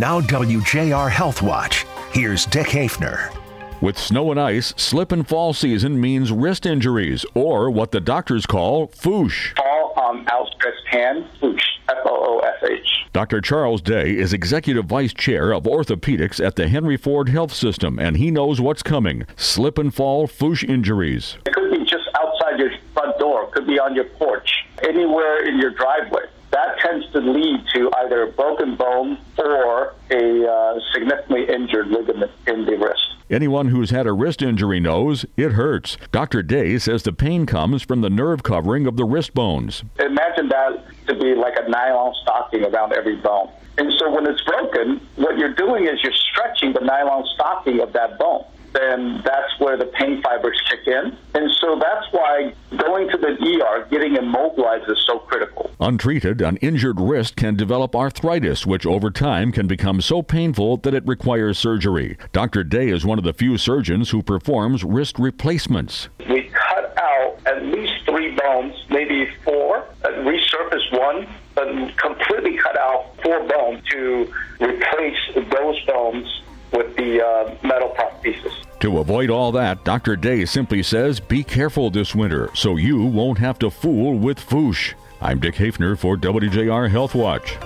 Now, WJR Health Watch. Here's Dick Hafner. With snow and ice, slip and fall season means wrist injuries, or what the doctors call foosh. Fall um, on outstretched hand, foosh, F-O-O-S-H. Dr. Charles Day is Executive Vice Chair of Orthopedics at the Henry Ford Health System, and he knows what's coming. Slip and fall foosh injuries. It could be just outside your front door, it could be on your porch, anywhere in your driveway. That tends to lead to either a broken bone or a uh, significantly injured ligament in the wrist. Anyone who's had a wrist injury knows it hurts. Dr. Day says the pain comes from the nerve covering of the wrist bones. Imagine that to be like a nylon stocking around every bone. And so when it's broken, what you're doing is you're stretching the nylon stocking of that bone then that's where the pain fibers kick in. And so that's why going to the ER, getting immobilized is so critical. Untreated, an injured wrist can develop arthritis, which over time can become so painful that it requires surgery. Dr. Day is one of the few surgeons who performs wrist replacements. We cut out at least three bones, maybe four, resurface one, but completely cut out four bones to replace those bones with the uh, metal prosthesis. To avoid all that, Dr. Day simply says be careful this winter so you won't have to fool with foosh. I'm Dick Hafner for WJR Health Watch.